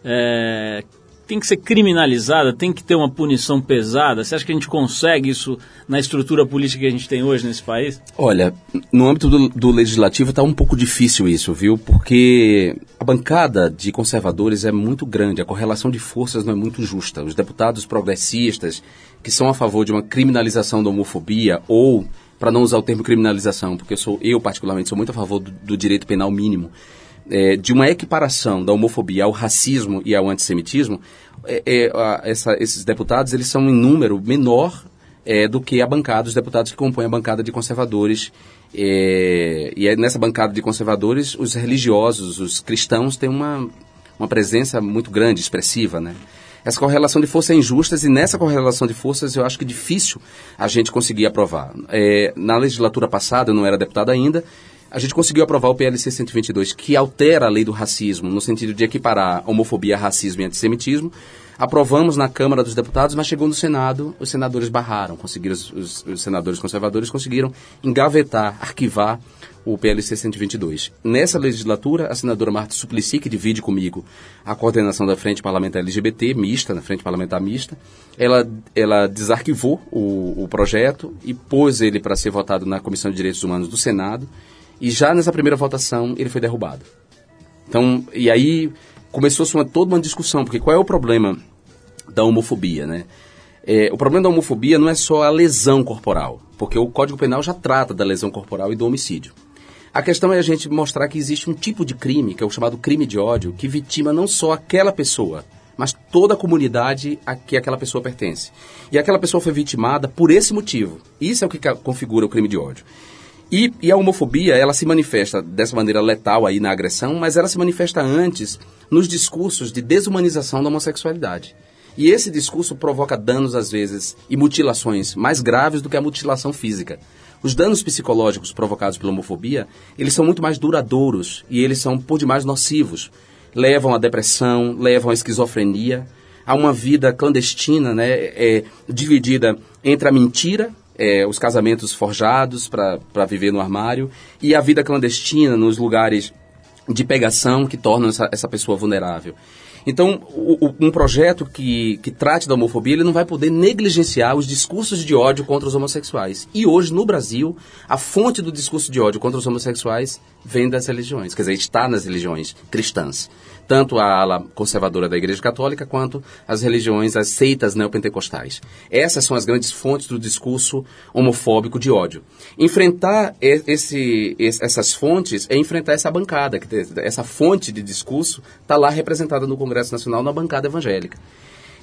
é, tem que ser criminalizada, tem que ter uma punição pesada? Você acha que a gente consegue isso na estrutura política que a gente tem hoje nesse país? Olha, no âmbito do, do legislativo está um pouco difícil isso, viu? Porque a bancada de conservadores é muito grande, a correlação de forças não é muito justa. Os deputados progressistas que são a favor de uma criminalização da homofobia ou para não usar o termo criminalização, porque eu sou eu particularmente sou muito a favor do, do direito penal mínimo, é, de uma equiparação da homofobia ao racismo e ao antissemitismo, é, é, a- essa- esses deputados eles são em número menor é, do que a bancada, os deputados que compõem a bancada de conservadores. É, e nessa bancada de conservadores, os religiosos, os cristãos têm uma, uma presença muito grande, expressiva, né? Essa correlação de forças é injusta e nessa correlação de forças eu acho que é difícil a gente conseguir aprovar. É, na legislatura passada, eu não era deputado ainda, a gente conseguiu aprovar o PLC 122, que altera a lei do racismo, no sentido de equiparar homofobia, racismo e antissemitismo. Aprovamos na Câmara dos Deputados, mas chegou no Senado, os senadores barraram, conseguiram, os, os- senadores conservadores conseguiram engavetar, arquivar o PLC 122. Nessa legislatura, a senadora Marta Suplicy, que divide comigo a coordenação da Frente Parlamentar LGBT, mista, na Frente Parlamentar Mista, ela, ela desarquivou o, o projeto e pôs ele para ser votado na Comissão de Direitos Humanos do Senado, e já nessa primeira votação ele foi derrubado. Então, e aí começou-se uma, toda uma discussão, porque qual é o problema da homofobia, né? É, o problema da homofobia não é só a lesão corporal, porque o Código Penal já trata da lesão corporal e do homicídio. A questão é a gente mostrar que existe um tipo de crime, que é o chamado crime de ódio, que vitima não só aquela pessoa, mas toda a comunidade a que aquela pessoa pertence. E aquela pessoa foi vitimada por esse motivo. Isso é o que configura o crime de ódio. E, e a homofobia, ela se manifesta dessa maneira letal aí na agressão, mas ela se manifesta antes nos discursos de desumanização da homossexualidade. E esse discurso provoca danos, às vezes, e mutilações mais graves do que a mutilação física. Os danos psicológicos provocados pela homofobia, eles são muito mais duradouros e eles são, por demais, nocivos. Levam à depressão, levam à esquizofrenia, a uma vida clandestina, né, é, dividida entre a mentira, é, os casamentos forjados para viver no armário, e a vida clandestina nos lugares de pegação que tornam essa, essa pessoa vulnerável. Então, o- o- um projeto que, que trate da homofobia, ele não vai poder negligenciar os discursos de ódio contra os homossexuais. E hoje, no Brasil, a fonte do discurso de ódio contra os homossexuais vem das religiões, quer dizer, está nas religiões cristãs. Tanto a ala conservadora da Igreja Católica quanto as religiões, as seitas neopentecostais. Essas são as grandes fontes do discurso homofóbico de ódio. Enfrentar esse, essas fontes é enfrentar essa bancada, essa fonte de discurso está lá representada no Congresso Nacional na bancada evangélica.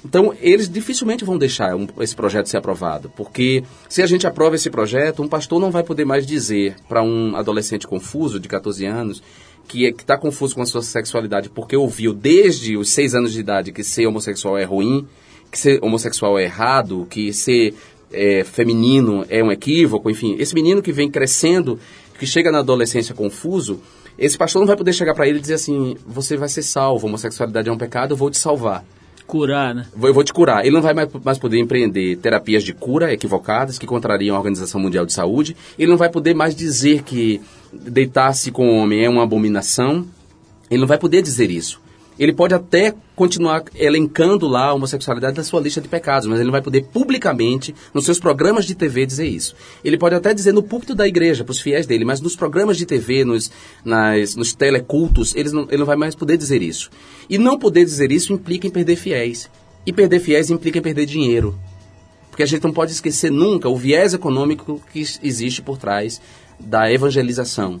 Então, eles dificilmente vão deixar um- esse projeto ser aprovado, porque se a gente aprova esse projeto, um pastor não vai poder mais dizer para um adolescente confuso de 14 anos que está confuso com a sua sexualidade porque ouviu desde os 6 anos de idade que ser homossexual é ruim, que ser homossexual é errado, que ser é, feminino é um equívoco, enfim. Esse menino que vem crescendo, que chega na adolescência confuso, esse pastor não vai poder chegar para ele e dizer assim: você vai ser salvo, homossexualidade é um pecado, eu vou te salvar. Curar, né? Eu vou te curar. Ele não vai mais, mais poder empreender terapias de cura equivocadas que contrariam a Organização Mundial de Saúde. Ele não vai poder mais dizer que deitar-se com o homem é uma abominação. Ele não vai poder dizer isso. Ele pode até continuar elencando lá a homossexualidade da sua lista de pecados, mas ele não vai poder publicamente, nos seus programas de TV, dizer isso. Ele pode até dizer no púlpito da igreja, para os fiéis dele, mas nos programas de TV, nos, nas, nos telecultos, eles não, ele não vai mais poder dizer isso. E não poder dizer isso implica em perder fiéis. E perder fiéis implica em perder dinheiro. Porque a gente não pode esquecer nunca o viés econômico que existe por trás da evangelização.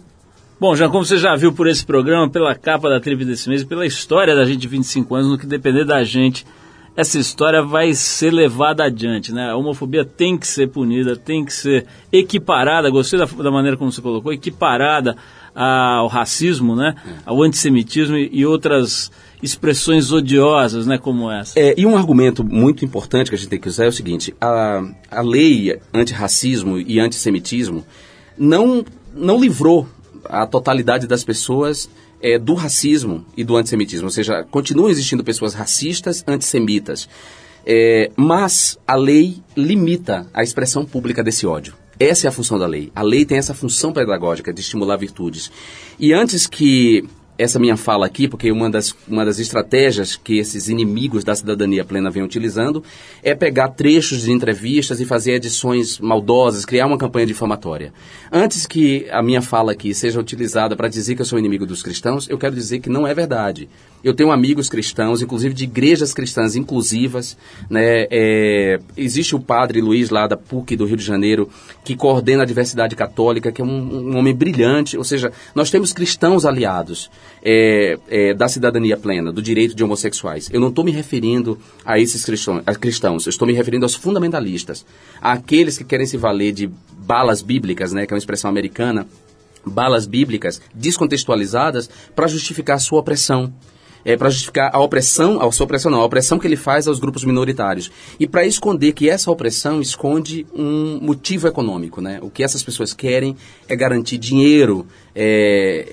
Bom, Jean, como você já viu por esse programa, pela capa da Trip desse mês, pela história da gente de 25 anos, no que depender da gente, essa história vai ser levada adiante, né? A homofobia tem que ser punida, tem que ser equiparada, gostei da, da maneira como você colocou, equiparada ao racismo, né? Ao antissemitismo e, e outras expressões odiosas, né? Como essa. É, e um argumento muito importante que a gente tem que usar é o seguinte: a, a lei antirracismo e antissemitismo não, não livrou a totalidade das pessoas é, do racismo e do antissemitismo. Ou seja, continuam existindo pessoas racistas, antissemitas. É, mas a lei limita a expressão pública desse ódio. Essa é a função da lei. A lei tem essa função pedagógica de estimular virtudes. E antes que essa minha fala aqui, porque uma das, uma das estratégias que esses inimigos da cidadania plena vêm utilizando é pegar trechos de entrevistas e fazer edições maldosas, criar uma campanha difamatória. Antes que a minha fala aqui seja utilizada para dizer que eu sou inimigo dos cristãos, eu quero dizer que não é verdade. Eu tenho amigos cristãos, inclusive de igrejas cristãs inclusivas. Né? É, existe o padre Luiz, lá da PUC do Rio de Janeiro, que coordena a diversidade católica, que é um, um homem brilhante. Ou seja, nós temos cristãos aliados é, é, da cidadania plena, do direito de homossexuais. Eu não estou me referindo a esses cristãos, a cristãos, eu estou me referindo aos fundamentalistas, àqueles que querem se valer de balas bíblicas, né, que é uma expressão americana, balas bíblicas descontextualizadas para justificar a sua opressão é, para justificar a opressão, a sua opressão não, a opressão que ele faz aos grupos minoritários. E para esconder que essa opressão esconde um motivo econômico. Né? O que essas pessoas querem é garantir dinheiro, é,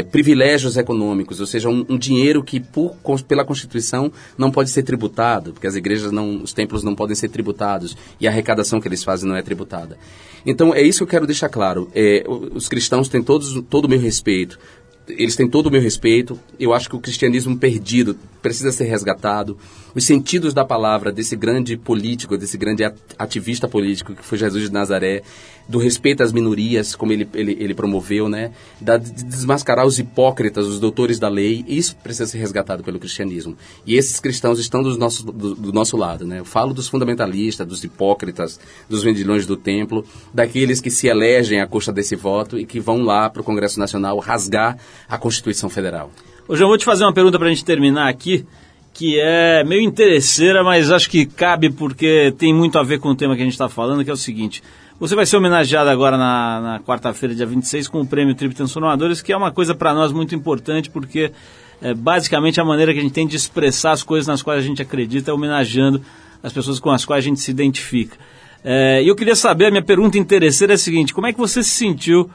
é, privilégios econômicos, ou seja, um, um dinheiro que por, pela Constituição não pode ser tributado, porque as igrejas não, os templos não podem ser tributados e a arrecadação que eles fazem não é tributada. Então é isso que eu quero deixar claro. É, os cristãos têm todos, todo o meu respeito eles têm todo o meu respeito. Eu acho que o cristianismo perdido precisa ser resgatado. Os sentidos da palavra desse grande político, desse grande at- ativista político que foi Jesus de Nazaré, do respeito às minorias, como ele, ele, ele promoveu, né? Da, de desmascarar os hipócritas, os doutores da lei. Isso precisa ser resgatado pelo cristianismo. E esses cristãos estão do nosso, do, do nosso lado, né? Eu falo dos fundamentalistas, dos hipócritas, dos vendilhões do templo, daqueles que se elegem à custa desse voto e que vão lá para o Congresso Nacional rasgar a Constituição Federal. Ô, João, vou te fazer uma pergunta pra gente terminar aqui, que é meio interesseira, mas acho que cabe porque tem muito a ver com o tema que a gente está falando, que é o seguinte. Você vai ser homenageado agora na, na quarta-feira, dia 26, com o prêmio Trip Transformadores, que é uma coisa para nós muito importante, porque é basicamente a maneira que a gente tem de expressar as coisas nas quais a gente acredita, é homenageando as pessoas com as quais a gente se identifica. É, E eu queria saber, a minha pergunta interesseira é a seguinte, como é que você se sentiu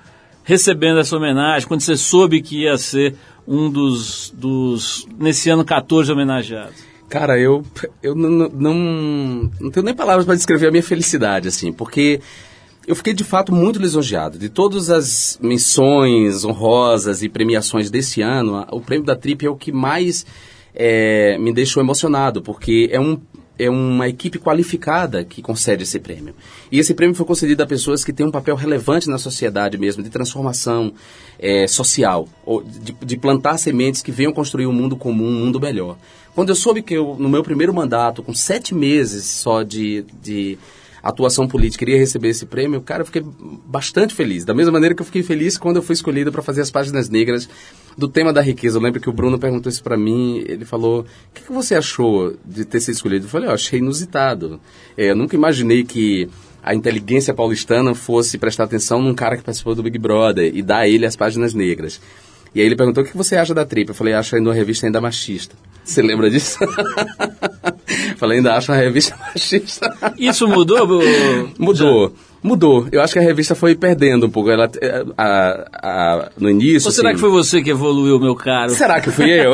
recebendo essa homenagem, quando você soube que ia ser um dos, dos nesse ano 14 homenageados? Cara, eu, eu não, não, não tenho nem palavras para descrever a minha felicidade, assim, porque eu fiquei de fato muito lisonjeado. De todas as menções honrosas e premiações desse ano, o prêmio da Trip é o que mais é, me deixou emocionado, porque é um é uma equipe qualificada que concede esse prêmio. E esse prêmio foi concedido a pessoas que têm um papel relevante na sociedade mesmo, de transformação eh, social, de, de plantar sementes que venham construir um mundo comum, um mundo melhor. Quando eu soube que eu, no meu primeiro mandato, com sete meses só de, de atuação política, iria receber esse prêmio, cara, eu fiquei bastante feliz. Da mesma maneira que eu fiquei feliz quando eu fui escolhido para fazer as páginas negras do tema da riqueza. Eu lembro que o Bruno perguntou isso para mim, ele falou: "O que, que você achou de ter sido escolhido?" Eu falei: "Eu achei inusitado. É, eu nunca imaginei que a inteligência paulistana fosse prestar atenção num cara que participou do Big Brother e dar a ele as páginas negras." E aí ele perguntou: "O que você acha da Trip?" Eu falei: "Acho ainda uma revista ainda machista." Você lembra disso? falei: "Ainda acho uma revista machista." Isso mudou? Mudou. Mudou. Eu acho que a revista foi perdendo um pouco. Ela, eh, a- a- no início. Ou será assim- que foi você que evoluiu, meu caro? Será que fui eu?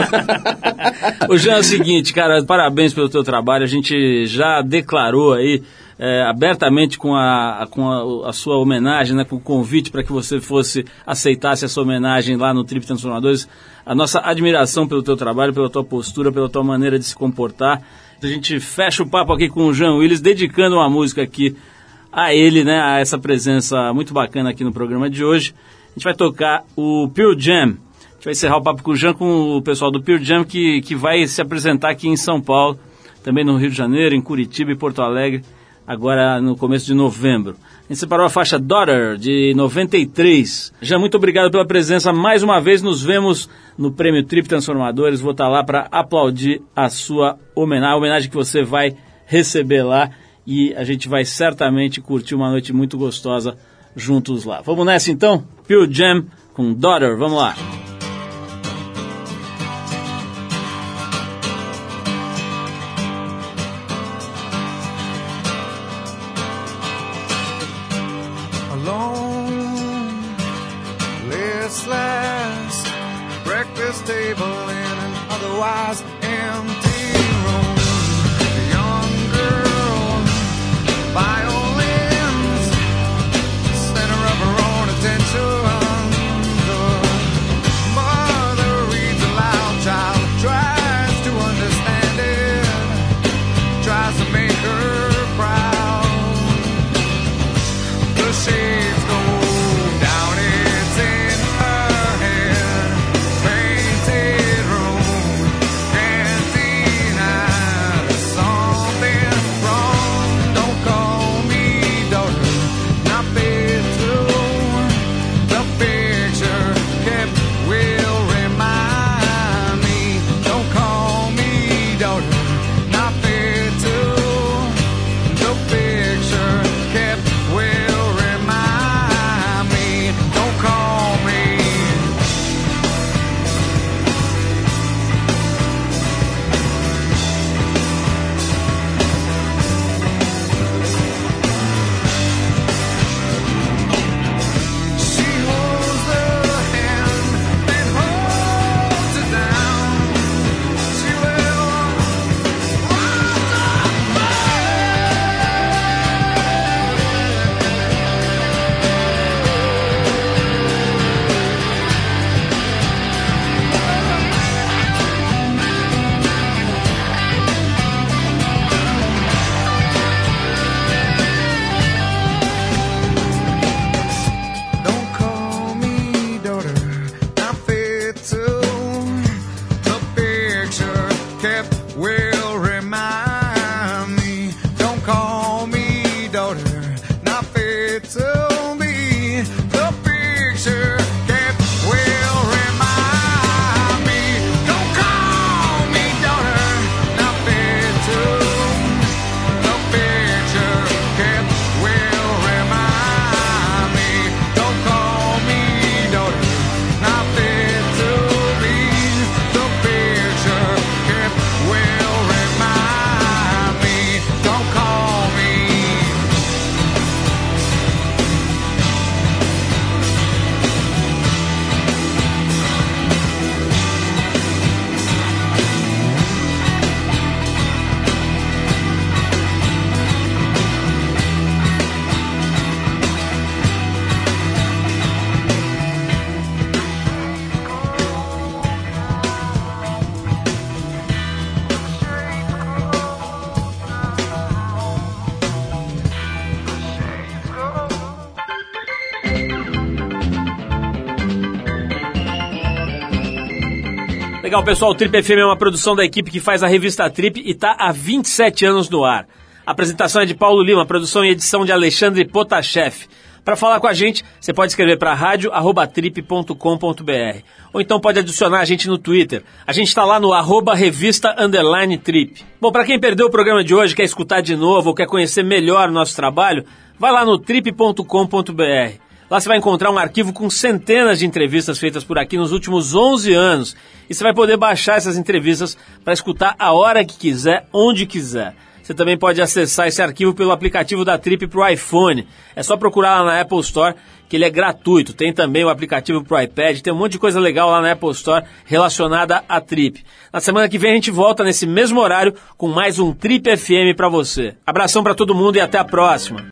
Ô Jean, é o seguinte, cara, parabéns pelo teu trabalho. A gente já declarou aí é, abertamente com, a, com a, a sua homenagem, né, com o convite para que você fosse, aceitasse essa homenagem lá no Trip Transformadores, a nossa admiração pelo teu trabalho, pela tua postura, pela tua maneira de se comportar. A gente fecha o papo aqui com o Jean Willis, dedicando uma música aqui a ele, né, a essa presença muito bacana aqui no programa de hoje. A gente vai tocar o Pure Jam. A gente vai encerrar o papo com o Jean, com o pessoal do Pure Jam, que, que vai se apresentar aqui em São Paulo, também no Rio de Janeiro, em Curitiba e Porto Alegre, agora no começo de novembro. A gente separou a faixa Daughter, de 93. Jean, muito obrigado pela presença mais uma vez. Nos vemos no Prêmio Trip Transformadores. Vou estar lá para aplaudir a sua homenagem, a homenagem que você vai receber lá. E a gente vai certamente curtir uma noite muito gostosa juntos lá. Vamos nessa então? Pure Jam com Daughter, vamos lá. Legal, pessoal. O Trip FM é uma produção da equipe que faz a revista Trip e está há 27 anos no ar. A apresentação é de Paulo Lima, produção e edição de Alexandre Potashev. Para falar com a gente, você pode escrever para rádio@trip.com.br ou então pode adicionar a gente no Twitter. A gente está lá no arroba revista underline trip. Bom, para quem perdeu o programa de hoje, quer escutar de novo ou quer conhecer melhor o nosso trabalho, vai lá no trip.com.br. Lá você vai encontrar um arquivo com centenas de entrevistas feitas por aqui nos últimos 11 anos. E você vai poder baixar essas entrevistas para escutar a hora que quiser, onde quiser. Você também pode acessar esse arquivo pelo aplicativo da Trip para o iPhone. É só procurar lá na Apple Store, que ele é gratuito. Tem também o aplicativo para o iPad, tem um monte de coisa legal lá na Apple Store relacionada à Trip. Na semana que vem a gente volta nesse mesmo horário com mais um Trip FM para você. Abração para todo mundo e até a próxima.